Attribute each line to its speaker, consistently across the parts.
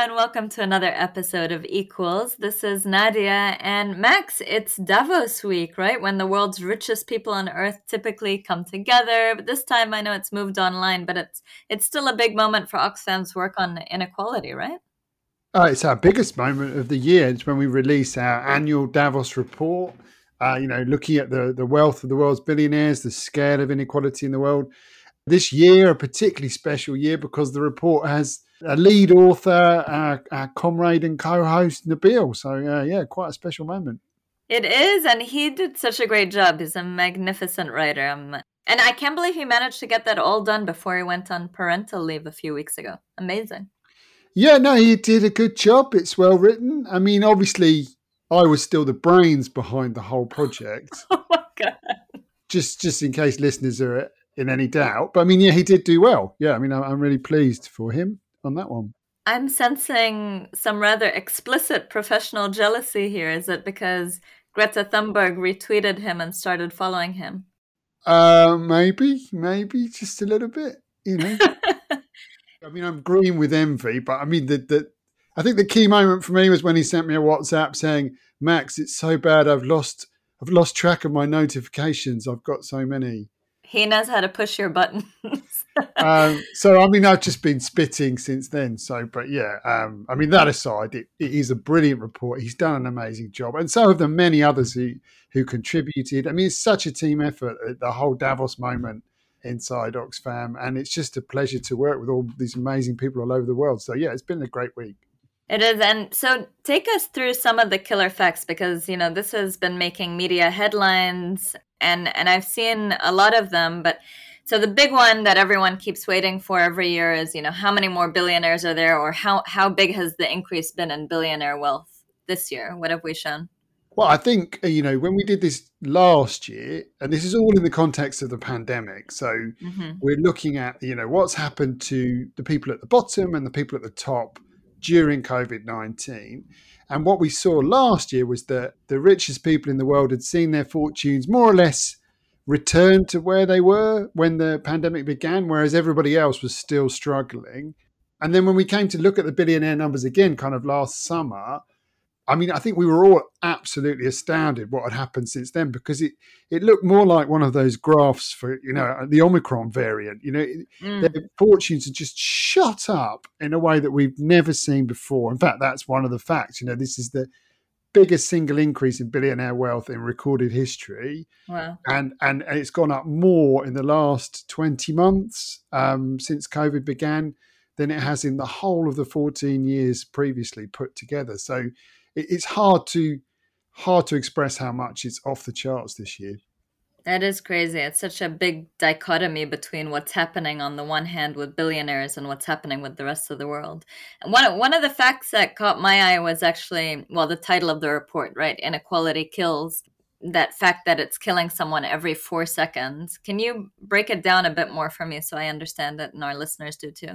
Speaker 1: and welcome to another episode of Equals. This is Nadia and Max. It's Davos week, right? When the world's richest people on earth typically come together. But this time I know it's moved online, but it's it's still a big moment for Oxfam's work on inequality, right?
Speaker 2: Oh, it's our biggest moment of the year. It's when we release our annual Davos report. Uh, you know, looking at the the wealth of the world's billionaires, the scale of inequality in the world. This year, a particularly special year because the report has a lead author, our, our comrade and co-host Nabil. So uh, yeah, quite a special moment.
Speaker 1: It is, and he did such a great job. He's a magnificent writer. Um, and I can't believe he managed to get that all done before he went on parental leave a few weeks ago. Amazing.
Speaker 2: Yeah, no, he did a good job. It's well written. I mean, obviously, I was still the brains behind the whole project.
Speaker 1: oh my god!
Speaker 2: Just, just in case listeners are in any doubt, but I mean, yeah, he did do well. Yeah, I mean, I'm really pleased for him on that one.
Speaker 1: I'm sensing some rather explicit professional jealousy here. Is it because Greta Thunberg retweeted him and started following him?
Speaker 2: Uh, maybe, maybe just a little bit. You know, I mean, I'm green with envy, but I mean, the, the I think the key moment for me was when he sent me a WhatsApp saying, "Max, it's so bad. I've lost, I've lost track of my notifications. I've got so many."
Speaker 1: He knows how to push your buttons.
Speaker 2: um, so I mean, I've just been spitting since then. So, but yeah, um, I mean, that aside, it, it is a brilliant report. He's done an amazing job, and so have the many others who who contributed. I mean, it's such a team effort. The whole Davos moment inside Oxfam, and it's just a pleasure to work with all these amazing people all over the world. So yeah, it's been a great week.
Speaker 1: It is. And so take us through some of the killer facts because, you know, this has been making media headlines and and I've seen a lot of them, but so the big one that everyone keeps waiting for every year is, you know, how many more billionaires are there or how how big has the increase been in billionaire wealth this year? What have we shown?
Speaker 2: Well, I think, uh, you know, when we did this last year, and this is all in the context of the pandemic. So mm-hmm. we're looking at, you know, what's happened to the people at the bottom and the people at the top during COVID 19. And what we saw last year was that the richest people in the world had seen their fortunes more or less return to where they were when the pandemic began, whereas everybody else was still struggling. And then when we came to look at the billionaire numbers again, kind of last summer, I mean, I think we were all absolutely astounded what had happened since then because it, it looked more like one of those graphs for, you know, the Omicron variant. You know, mm. their fortunes had just shot up in a way that we've never seen before. In fact, that's one of the facts. You know, this is the biggest single increase in billionaire wealth in recorded history. Wow. And, and, and it's gone up more in the last 20 months um, since COVID began than it has in the whole of the 14 years previously put together. So, it's hard to hard to express how much it's off the charts this year.
Speaker 1: That is crazy. It's such a big dichotomy between what's happening on the one hand with billionaires and what's happening with the rest of the world. And one one of the facts that caught my eye was actually well the title of the report, right? Inequality kills. That fact that it's killing someone every 4 seconds. Can you break it down a bit more for me so I understand it and our listeners do too?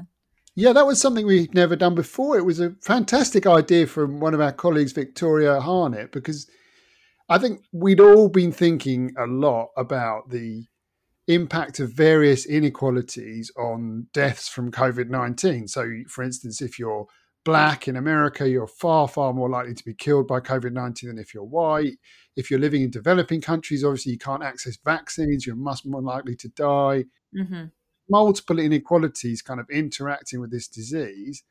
Speaker 2: Yeah, that was something we'd never done before. It was a fantastic idea from one of our colleagues, Victoria Harnett, because I think we'd all been thinking a lot about the impact of various inequalities on deaths from COVID 19. So, for instance, if you're black in America, you're far, far more likely to be killed by COVID 19 than if you're white. If you're living in developing countries, obviously you can't access vaccines, you're much more likely to die. Mm-hmm multiple inequalities kind of interacting with this disease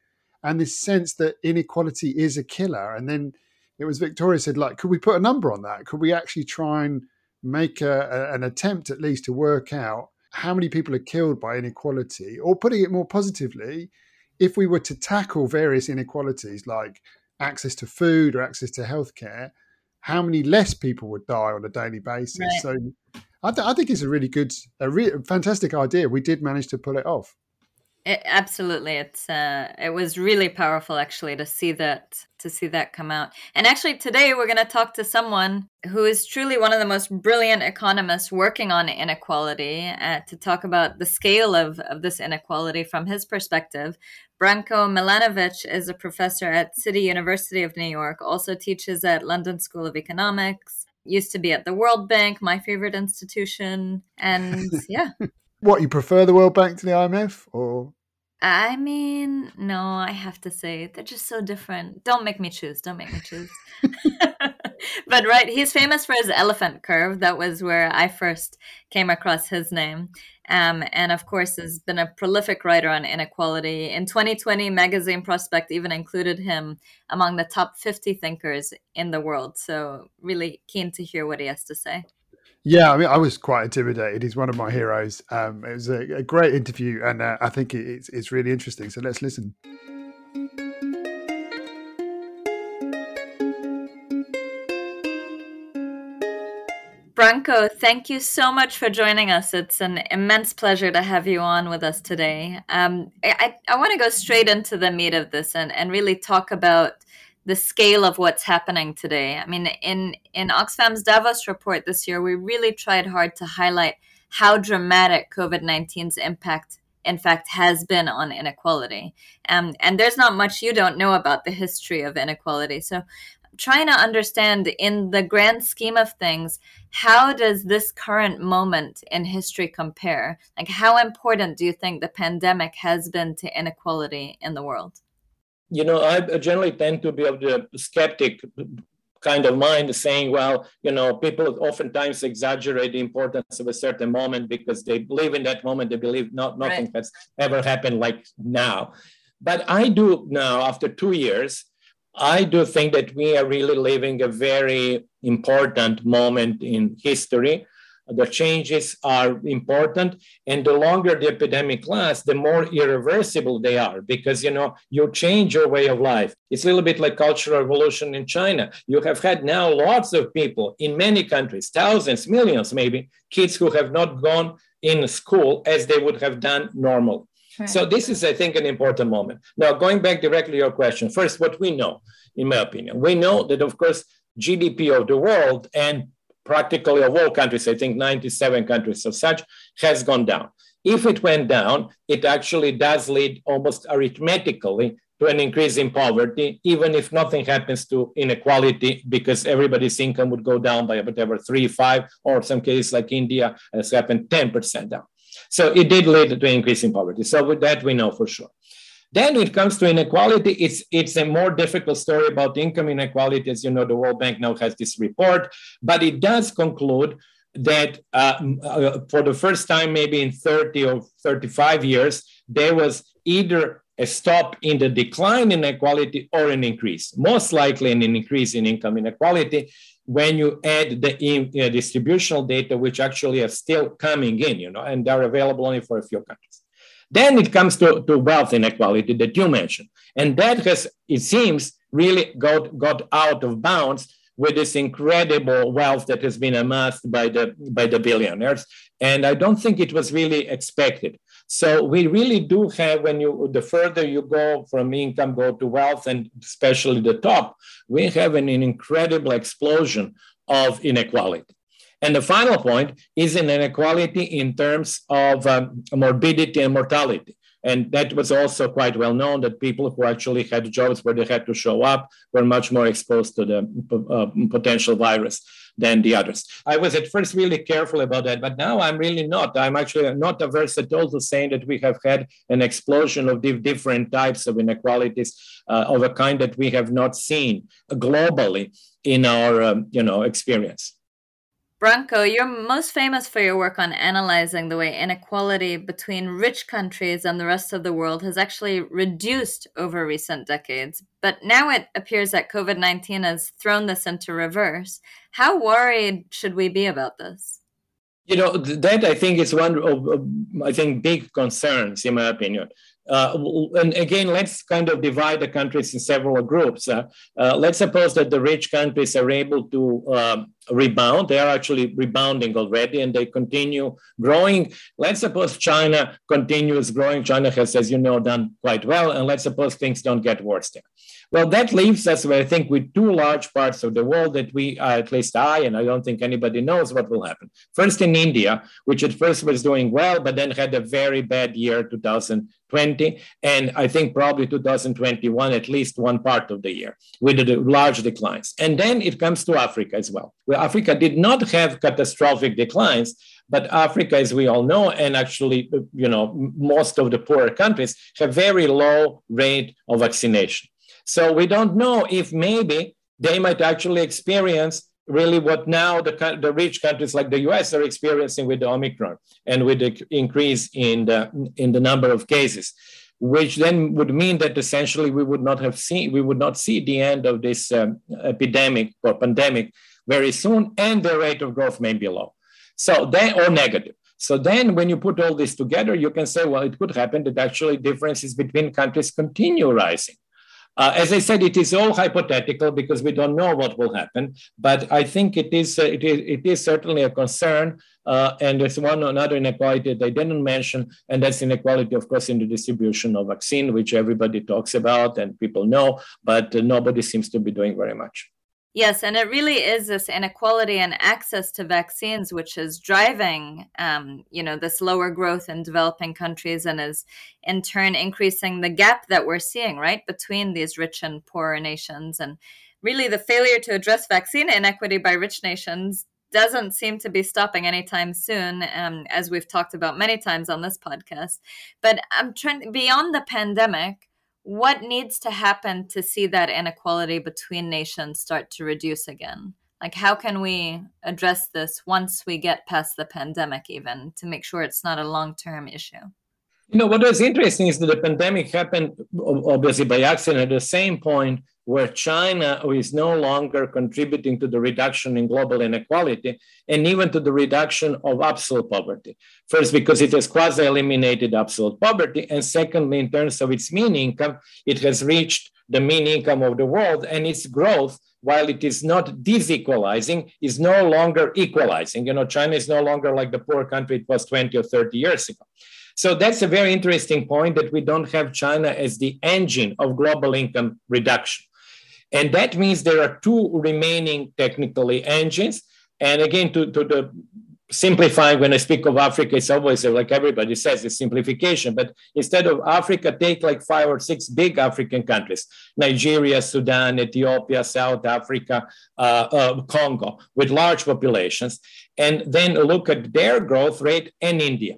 Speaker 2: and this sense that inequality is a killer. And then it was Victoria said, like, could we put a number on that? Could we actually try and make a, a, an attempt at least to work out how many people are killed by inequality? Or putting it more positively, if we were to tackle various inequalities like access to food or access to healthcare, how many less people would die on a daily basis? Right. So I, th- I think it's a really good, a re- fantastic idea. We did manage to pull it off.
Speaker 1: It, absolutely, it's uh, it was really powerful actually to see that to see that come out. And actually, today we're going to talk to someone who is truly one of the most brilliant economists working on inequality uh, to talk about the scale of of this inequality from his perspective. Branko Milanovic is a professor at City University of New York, also teaches at London School of Economics used to be at the World Bank, my favorite institution. And yeah.
Speaker 2: what, you prefer the World Bank to the IMF or?
Speaker 1: I mean, no, I have to say they're just so different. Don't make me choose. Don't make me choose. but right, he's famous for his elephant curve. That was where I first came across his name. Um, and of course, has been a prolific writer on inequality. In 2020, Magazine Prospect even included him among the top 50 thinkers in the world. So, really keen to hear what he has to say.
Speaker 2: Yeah, I mean, I was quite intimidated. He's one of my heroes. Um, it was a, a great interview, and uh, I think it's, it's really interesting. So let's listen.
Speaker 1: Branko, thank you so much for joining us. It's an immense pleasure to have you on with us today. Um, I, I want to go straight into the meat of this and, and really talk about the scale of what's happening today. I mean, in in Oxfam's Davos report this year, we really tried hard to highlight how dramatic COVID 19's impact, in fact, has been on inequality. Um, and there's not much you don't know about the history of inequality. So, trying to understand in the grand scheme of things, how does this current moment in history compare? Like, how important do you think the pandemic has been to inequality in the world?
Speaker 3: You know, I generally tend to be of the skeptic kind of mind saying, well, you know, people oftentimes exaggerate the importance of a certain moment because they believe in that moment, they believe not, nothing right. has ever happened like now. But I do now, after two years, I do think that we are really living a very important moment in history the changes are important. And the longer the epidemic lasts the more irreversible they are because you know you change your way of life. It's a little bit like cultural revolution in china. You have had now lots of people in many countries thousands millions maybe kids who have not gone in school as they would have done normal. Right. so this is i think an important moment. Now going back directly to your question first what we know in my opinion we know that of course gdp of the world and practically of all countries, I think 97 countries of such, has gone down. If it went down, it actually does lead almost arithmetically to an increase in poverty, even if nothing happens to inequality, because everybody's income would go down by whatever three, five, or some cases like India has happened 10% down. So it did lead to an increase in poverty. So with that, we know for sure. Then when it comes to inequality, it's, it's a more difficult story about income inequality. As you know, the World Bank now has this report, but it does conclude that uh, uh, for the first time, maybe in 30 or 35 years, there was either a stop in the decline in inequality or an increase, most likely an increase in income inequality when you add the in, uh, distributional data, which actually are still coming in, you know, and they're available only for a few countries. Then it comes to, to wealth inequality that you mentioned. And that has, it seems, really got, got out of bounds with this incredible wealth that has been amassed by the, by the billionaires. And I don't think it was really expected. So we really do have, when you, the further you go from income, go to wealth, and especially the top, we have an, an incredible explosion of inequality. And the final point is an inequality in terms of um, morbidity and mortality. And that was also quite well known that people who actually had jobs where they had to show up were much more exposed to the uh, potential virus than the others. I was at first really careful about that, but now I'm really not. I'm actually not averse at all to saying that we have had an explosion of different types of inequalities uh, of a kind that we have not seen globally in our um, you know experience.
Speaker 1: Branko, you're most famous for your work on analyzing the way inequality between rich countries and the rest of the world has actually reduced over recent decades. But now it appears that COVID 19 has thrown this into reverse. How worried should we be about this?
Speaker 3: You know, that I think is one of, I think, big concerns, in my opinion. Uh, and again, let's kind of divide the countries in several groups. Uh, uh, let's suppose that the rich countries are able to um, rebound. They are actually rebounding already and they continue growing. Let's suppose China continues growing. China has, as you know, done quite well. And let's suppose things don't get worse there. Well, that leaves us, I think, with two large parts of the world that we, uh, at least I, and I don't think anybody knows what will happen. First, in India, which at first was doing well, but then had a very bad year, 2020, and I think probably 2021, at least one part of the year, with the large declines. And then it comes to Africa as well. where Africa did not have catastrophic declines, but Africa, as we all know, and actually, you know, most of the poorer countries have very low rate of vaccination. So we don't know if maybe they might actually experience really what now the, the rich countries like the US are experiencing with the Omicron and with the increase in the, in the number of cases, which then would mean that essentially we would not have seen, we would not see the end of this um, epidemic or pandemic very soon, and the rate of growth may be low. So then, or negative. So then when you put all this together, you can say, well, it could happen that actually differences between countries continue rising. Uh, as I said, it is all hypothetical because we don't know what will happen. But I think it is uh, it is it is certainly a concern. Uh, and there's one or another inequality that I didn't mention, and that's inequality, of course, in the distribution of vaccine, which everybody talks about and people know, but uh, nobody seems to be doing very much.
Speaker 1: Yes, and it really is this inequality and access to vaccines which is driving, um, you know, this lower growth in developing countries, and is in turn increasing the gap that we're seeing, right, between these rich and poorer nations. And really, the failure to address vaccine inequity by rich nations doesn't seem to be stopping anytime soon, um, as we've talked about many times on this podcast. But I'm trying beyond the pandemic what needs to happen to see that inequality between nations start to reduce again? Like, how can we address this once we get past the pandemic, even to make sure it's not a long term issue?
Speaker 3: You know, what was interesting is that the pandemic happened obviously by accident at the same point where China is no longer contributing to the reduction in global inequality and even to the reduction of absolute poverty. First, because it has quasi eliminated absolute poverty. And secondly, in terms of its mean income, it has reached the mean income of the world and its growth while it is not disequalizing, is no longer equalizing. You know, China is no longer like the poor country it was 20 or 30 years ago. So that's a very interesting point that we don't have China as the engine of global income reduction. And that means there are two remaining technically engines. And again, to, to the simplifying, when I speak of Africa, it's always like everybody says, it's simplification. But instead of Africa, take like five or six big African countries Nigeria, Sudan, Ethiopia, South Africa, uh, uh, Congo, with large populations, and then look at their growth rate and India,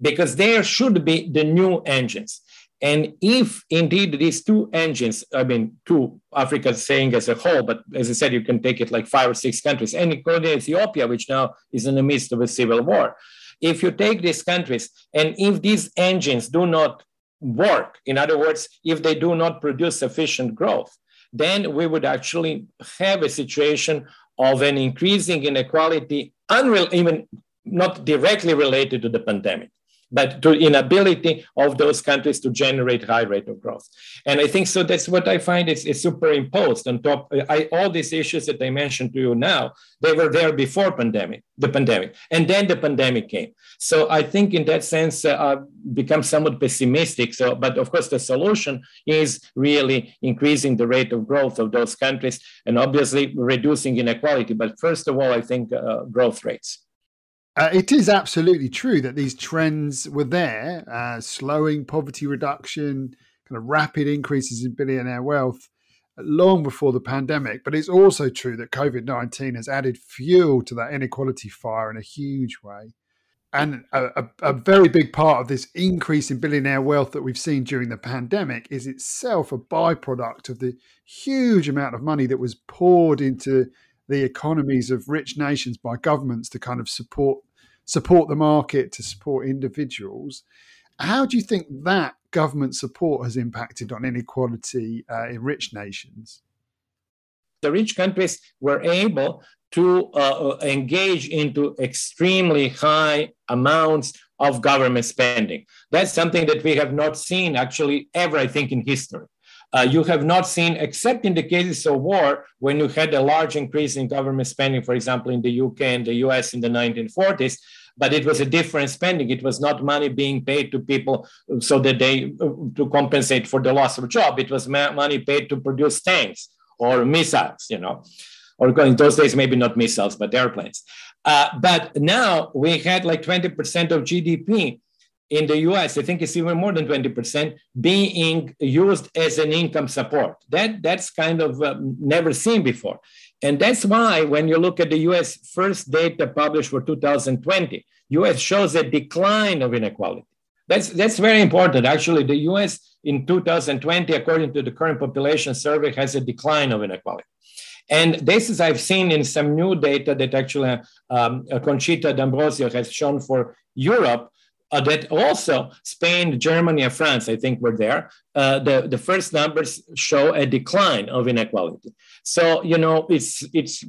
Speaker 3: because there should be the new engines. And if indeed these two engines, I mean, two Africa saying as a whole, but as I said, you can take it like five or six countries, and including Ethiopia, which now is in the midst of a civil war. If you take these countries, and if these engines do not work, in other words, if they do not produce sufficient growth, then we would actually have a situation of an increasing inequality, unreal, even not directly related to the pandemic but to inability of those countries to generate high rate of growth. And I think so that's what I find is, is superimposed on top. I, all these issues that I mentioned to you now, they were there before pandemic, the pandemic, and then the pandemic came. So I think in that sense, uh, I've become somewhat pessimistic. So, but of course, the solution is really increasing the rate of growth of those countries and obviously reducing inequality. But first of all, I think uh, growth rates.
Speaker 2: Uh, it is absolutely true that these trends were there, uh, slowing poverty reduction, kind of rapid increases in billionaire wealth long before the pandemic. But it's also true that COVID 19 has added fuel to that inequality fire in a huge way. And a, a, a, very big part of this increase in billionaire wealth that we've seen during the pandemic is itself a byproduct of the huge amount of money that was poured into the economies of rich nations by governments to kind of support support the market to support individuals. How do you think that government support has impacted on inequality uh, in rich nations?
Speaker 3: The rich countries were able to uh, engage into extremely high amounts of government spending. That's something that we have not seen actually ever, I think, in history. Uh, you have not seen, except in the cases of war, when you had a large increase in government spending, for example, in the UK and the US in the 1940s, but it was a different spending. It was not money being paid to people so that they to compensate for the loss of a job. It was money paid to produce tanks or missiles, you know, or in those days maybe not missiles but airplanes. Uh, but now we had like 20% of GDP in the US, I think it's even more than 20%, being used as an income support. That, that's kind of uh, never seen before. And that's why when you look at the US first data published for 2020, US shows a decline of inequality. That's, that's very important. Actually, the US in 2020, according to the current population survey, has a decline of inequality. And this is I've seen in some new data that actually um, Conchita D'Ambrosio has shown for Europe, uh, that also Spain, Germany, and France, I think, were there. Uh, the, the first numbers show a decline of inequality. So, you know, it's, it's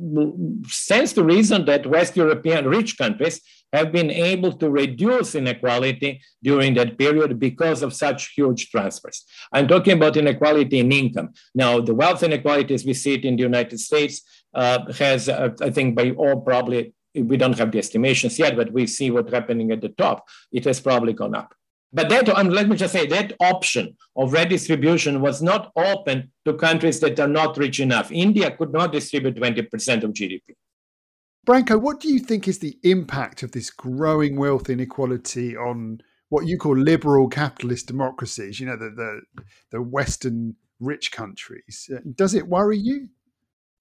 Speaker 3: stands to reason that West European rich countries have been able to reduce inequality during that period because of such huge transfers. I'm talking about inequality in income. Now, the wealth inequality as we see it in the United States uh, has, uh, I think, by all probably we don't have the estimations yet, but we see what's happening at the top. It has probably gone up. But that, um, let me just say, that option of redistribution was not open to countries that are not rich enough. India could not distribute 20% of GDP.
Speaker 2: Branko, what do you think is the impact of this growing wealth inequality on what you call liberal capitalist democracies? You know, the the, the Western rich countries. Uh, does it worry you?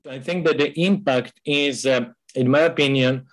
Speaker 3: I think that the impact is uh, in my opinion,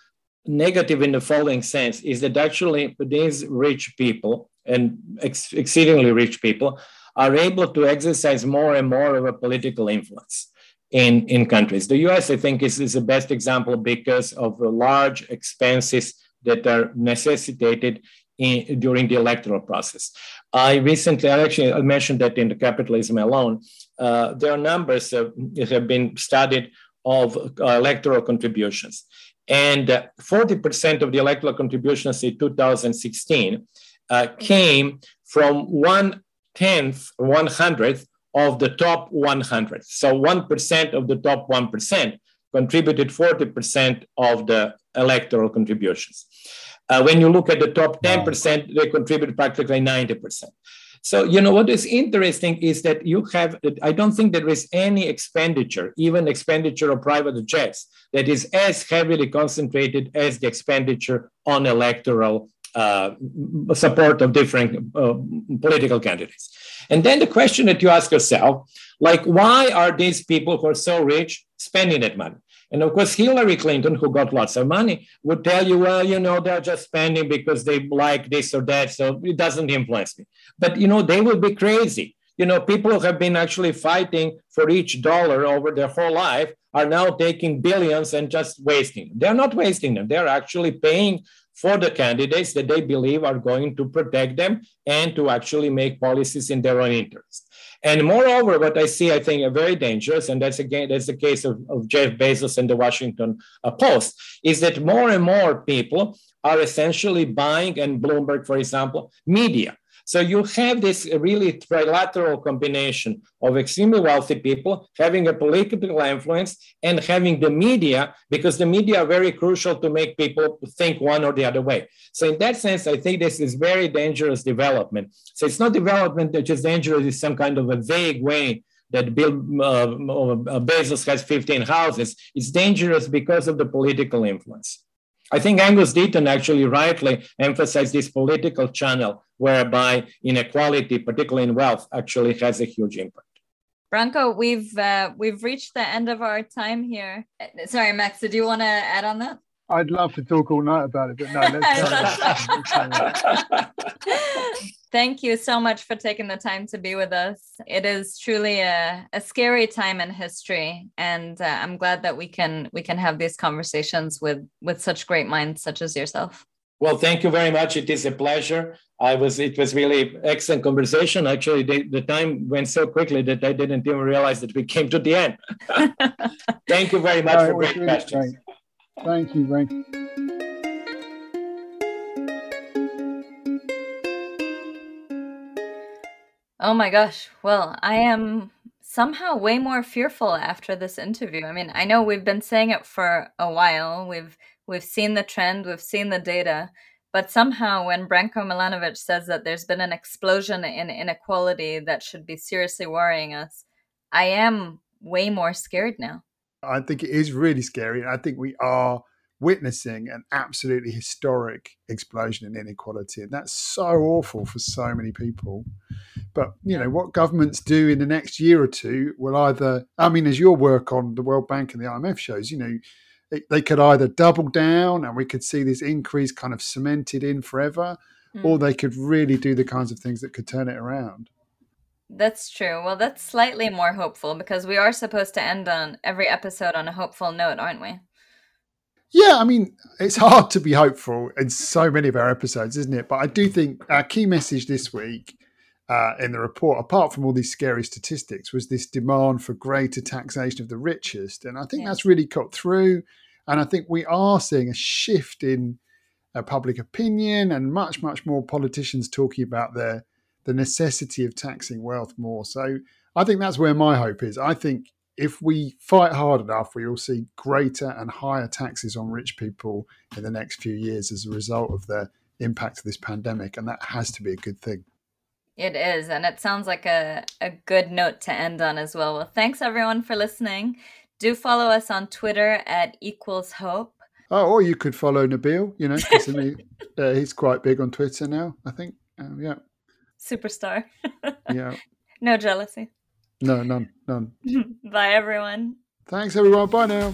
Speaker 3: negative in the following sense is that actually these rich people and ex- exceedingly rich people are able to exercise more and more of a political influence in, in countries. The US, I think, is, is the best example because of the large expenses that are necessitated in, during the electoral process. I recently, I actually mentioned that in the capitalism alone, uh, there are numbers that have been studied of uh, electoral contributions. And 40% of the electoral contributions in 2016 uh, came from one tenth, one hundredth of the top 100. So 1% of the top 1% contributed 40% of the electoral contributions. Uh, when you look at the top 10%, they contribute practically 90%. So, you know, what is interesting is that you have, I don't think there is any expenditure, even expenditure of private jets, that is as heavily concentrated as the expenditure on electoral uh, support of different uh, political candidates. And then the question that you ask yourself, like, why are these people who are so rich spending that money? And of course, Hillary Clinton, who got lots of money, would tell you, well, you know, they're just spending because they like this or that. So it doesn't influence me. But, you know, they will be crazy. You know, people who have been actually fighting for each dollar over their whole life are now taking billions and just wasting. They're not wasting them. They're actually paying for the candidates that they believe are going to protect them and to actually make policies in their own interest. And moreover, what I see, I think, are very dangerous, and that's again that's the case of, of Jeff Bezos and the Washington uh, Post, is that more and more people are essentially buying, and Bloomberg, for example, media. So you have this really trilateral combination of extremely wealthy people having a political influence and having the media, because the media are very crucial to make people think one or the other way. So in that sense, I think this is very dangerous development. So it's not development that is dangerous it's some kind of a vague way that Bill uh, uh Bezos has 15 houses. It's dangerous because of the political influence. I think Angus Deaton actually rightly emphasized this political channel whereby inequality, particularly in wealth, actually has a huge impact.
Speaker 1: Branko, we've uh, we've reached the end of our time here. Uh, sorry, Max, did you want to add on that?
Speaker 2: I'd love to talk all night about it, but no,
Speaker 1: let's. Thank you so much for taking the time to be with us. It is truly a, a scary time in history, and uh, I'm glad that we can we can have these conversations with with such great minds such as yourself.
Speaker 3: Well, thank you very much. It is a pleasure. I was it was really excellent conversation. Actually, the, the time went so quickly that I didn't even realize that we came to the end. thank you very much no, for great really questions.
Speaker 2: Great. Thank you, Frank.
Speaker 1: Oh my gosh. Well, I am somehow way more fearful after this interview. I mean, I know we've been saying it for a while. We've we've seen the trend, we've seen the data, but somehow when Branko Milanovic says that there's been an explosion in inequality that should be seriously worrying us, I am way more scared now.
Speaker 2: I think it is really scary. I think we are witnessing an absolutely historic explosion in inequality. And that's so awful for so many people. But, you know, what governments do in the next year or two will either, I mean, as your work on the World Bank and the IMF shows, you know, they could either double down and we could see this increase kind of cemented in forever, mm. or they could really do the kinds of things that could turn it around.
Speaker 1: That's true. Well, that's slightly more hopeful because we are supposed to end on every episode on a hopeful note, aren't we?
Speaker 2: Yeah, I mean, it's hard to be hopeful in so many of our episodes, isn't it? But I do think our key message this week uh, in the report, apart from all these scary statistics, was this demand for greater taxation of the richest. And I think yeah. that's really cut through. And I think we are seeing a shift in uh, public opinion and much, much more politicians talking about the, the necessity of taxing wealth more. So I think that's where my hope is. I think if we fight hard enough, we will see greater and higher taxes on rich people in the next few years as a result of the impact of this pandemic. And that has to be a good thing.
Speaker 1: It is. And it sounds like a, a good note to end on as well. Well, thanks everyone for listening. Do follow us on Twitter at equals hope.
Speaker 2: Oh, or you could follow Nabil, you know, he, uh, he's quite big on Twitter now, I think. Um, yeah.
Speaker 1: Superstar.
Speaker 2: yeah.
Speaker 1: No jealousy.
Speaker 2: No, none, none.
Speaker 1: Bye, everyone.
Speaker 2: Thanks, everyone. Bye now.